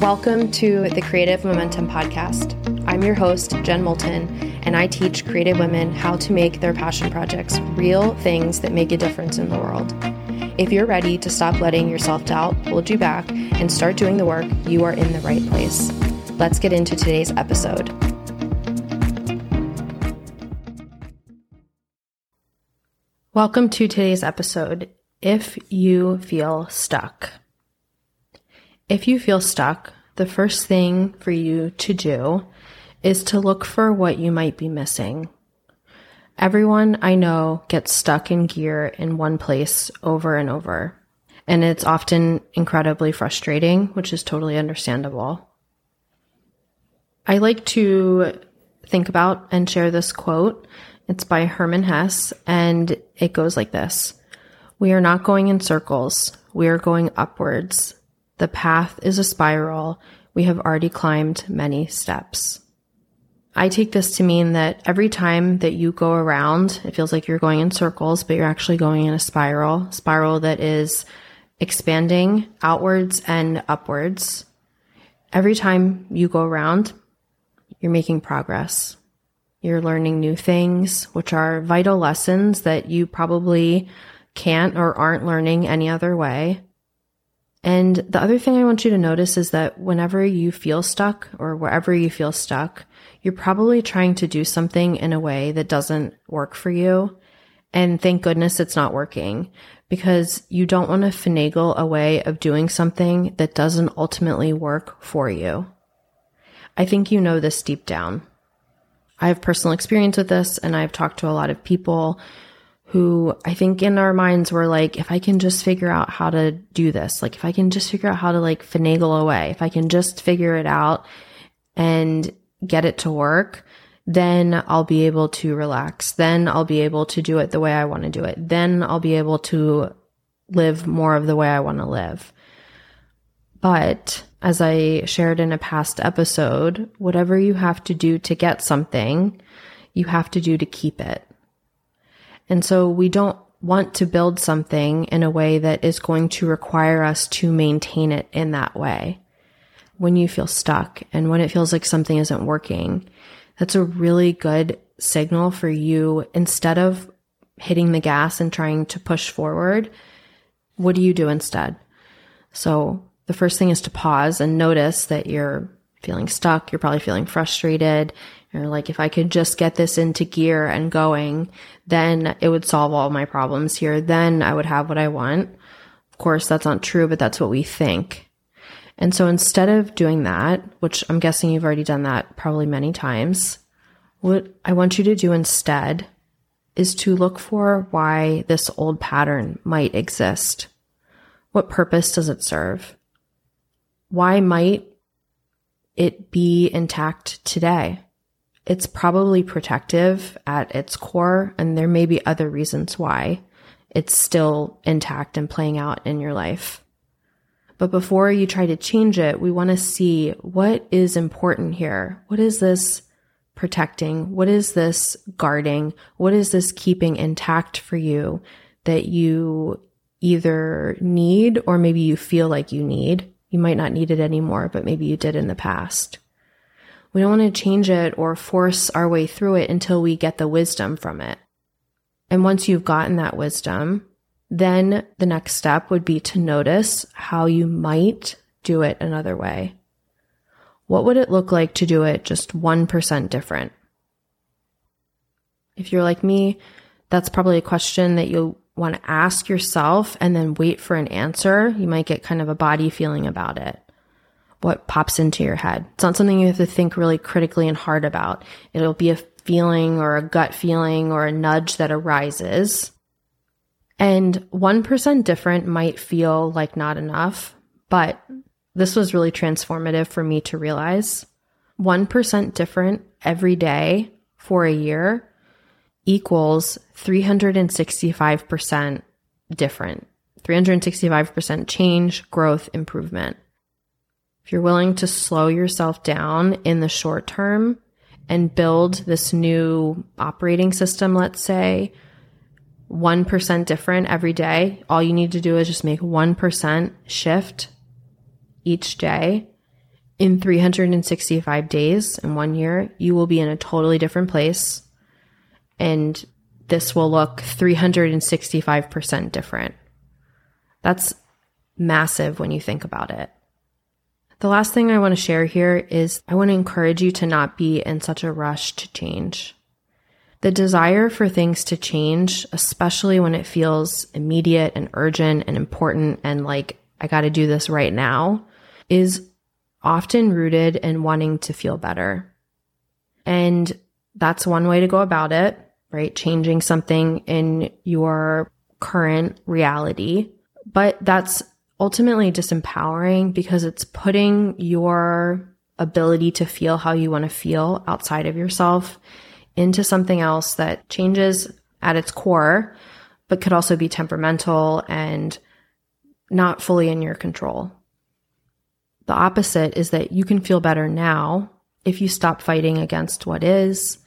Welcome to the Creative Momentum Podcast. I'm your host, Jen Moulton, and I teach creative women how to make their passion projects real things that make a difference in the world. If you're ready to stop letting your self doubt hold you back and start doing the work, you are in the right place. Let's get into today's episode. Welcome to today's episode. If you feel stuck. If you feel stuck, the first thing for you to do is to look for what you might be missing. Everyone I know gets stuck in gear in one place over and over, and it's often incredibly frustrating, which is totally understandable. I like to think about and share this quote. It's by Hermann Hesse, and it goes like this We are not going in circles, we are going upwards. The path is a spiral. We have already climbed many steps. I take this to mean that every time that you go around, it feels like you're going in circles, but you're actually going in a spiral, spiral that is expanding outwards and upwards. Every time you go around, you're making progress. You're learning new things, which are vital lessons that you probably can't or aren't learning any other way. And the other thing I want you to notice is that whenever you feel stuck or wherever you feel stuck, you're probably trying to do something in a way that doesn't work for you. And thank goodness it's not working because you don't want to finagle a way of doing something that doesn't ultimately work for you. I think you know this deep down. I have personal experience with this and I've talked to a lot of people who I think in our minds were like, if I can just figure out how to do this, like if I can just figure out how to like finagle away, if I can just figure it out and get it to work, then I'll be able to relax. Then I'll be able to do it the way I want to do it. Then I'll be able to live more of the way I want to live. But as I shared in a past episode, whatever you have to do to get something, you have to do to keep it. And so we don't want to build something in a way that is going to require us to maintain it in that way. When you feel stuck and when it feels like something isn't working, that's a really good signal for you. Instead of hitting the gas and trying to push forward, what do you do instead? So the first thing is to pause and notice that you're feeling stuck. You're probably feeling frustrated. Like, if I could just get this into gear and going, then it would solve all my problems here. Then I would have what I want. Of course, that's not true, but that's what we think. And so instead of doing that, which I'm guessing you've already done that probably many times, what I want you to do instead is to look for why this old pattern might exist. What purpose does it serve? Why might it be intact today? It's probably protective at its core, and there may be other reasons why it's still intact and playing out in your life. But before you try to change it, we want to see what is important here. What is this protecting? What is this guarding? What is this keeping intact for you that you either need or maybe you feel like you need? You might not need it anymore, but maybe you did in the past. We don't want to change it or force our way through it until we get the wisdom from it. And once you've gotten that wisdom, then the next step would be to notice how you might do it another way. What would it look like to do it just 1% different? If you're like me, that's probably a question that you'll want to ask yourself and then wait for an answer. You might get kind of a body feeling about it what pops into your head. It's not something you have to think really critically and hard about. It'll be a feeling or a gut feeling or a nudge that arises. And 1% different might feel like not enough, but this was really transformative for me to realize 1% different every day for a year equals 365% different. 365% change, growth, improvement. If you're willing to slow yourself down in the short term and build this new operating system, let's say, 1% different every day, all you need to do is just make 1% shift each day, in 365 days in one year, you will be in a totally different place. And this will look 365% different. That's massive when you think about it. The last thing I want to share here is I want to encourage you to not be in such a rush to change. The desire for things to change, especially when it feels immediate and urgent and important and like, I got to do this right now, is often rooted in wanting to feel better. And that's one way to go about it, right? Changing something in your current reality. But that's ultimately disempowering because it's putting your ability to feel how you want to feel outside of yourself into something else that changes at its core, but could also be temperamental and not fully in your control. The opposite is that you can feel better now if you stop fighting against what is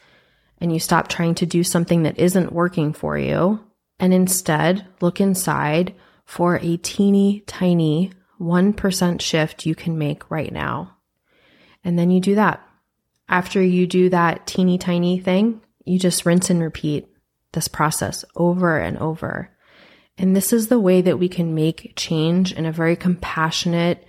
and you stop trying to do something that isn't working for you and instead look inside for a teeny tiny 1% shift you can make right now. And then you do that. After you do that teeny tiny thing, you just rinse and repeat this process over and over. And this is the way that we can make change in a very compassionate,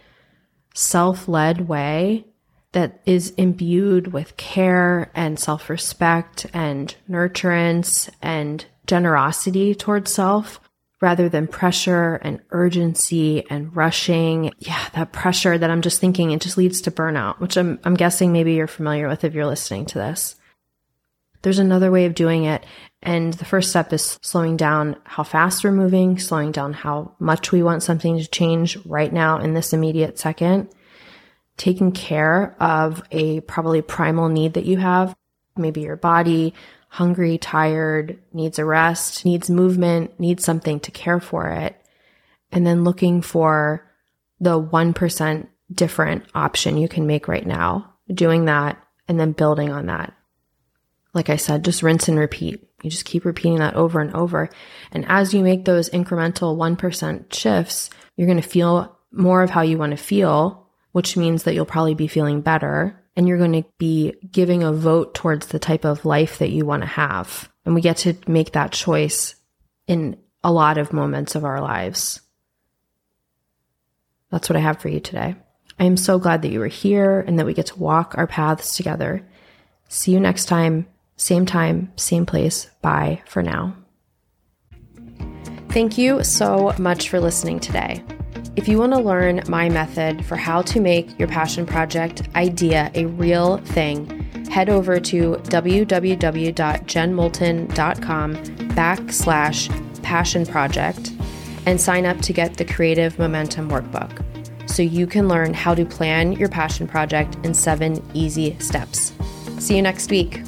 self led way that is imbued with care and self respect and nurturance and generosity towards self rather than pressure and urgency and rushing. Yeah, that pressure that I'm just thinking it just leads to burnout, which I'm, I'm guessing maybe you're familiar with if you're listening to this. There's another way of doing it. And the first step is slowing down how fast we're moving, slowing down how much we want something to change right now in this immediate second, taking care of a probably primal need that you have, maybe your body, hungry, tired, needs a rest, needs movement, needs something to care for it. And then looking for the 1% different option you can make right now, doing that and then building on that. Like I said, just rinse and repeat. You just keep repeating that over and over. And as you make those incremental 1% shifts, you're going to feel more of how you want to feel, which means that you'll probably be feeling better and you're going to be giving a vote towards the type of life that you want to have. And we get to make that choice in a lot of moments of our lives. That's what I have for you today. I am so glad that you were here and that we get to walk our paths together. See you next time, same time, same place. Bye for now. Thank you so much for listening today. If you want to learn my method for how to make your passion project idea a real thing, head over to www.jenmoulton.com backslash passion project and sign up to get the Creative Momentum Workbook so you can learn how to plan your passion project in seven easy steps. See you next week.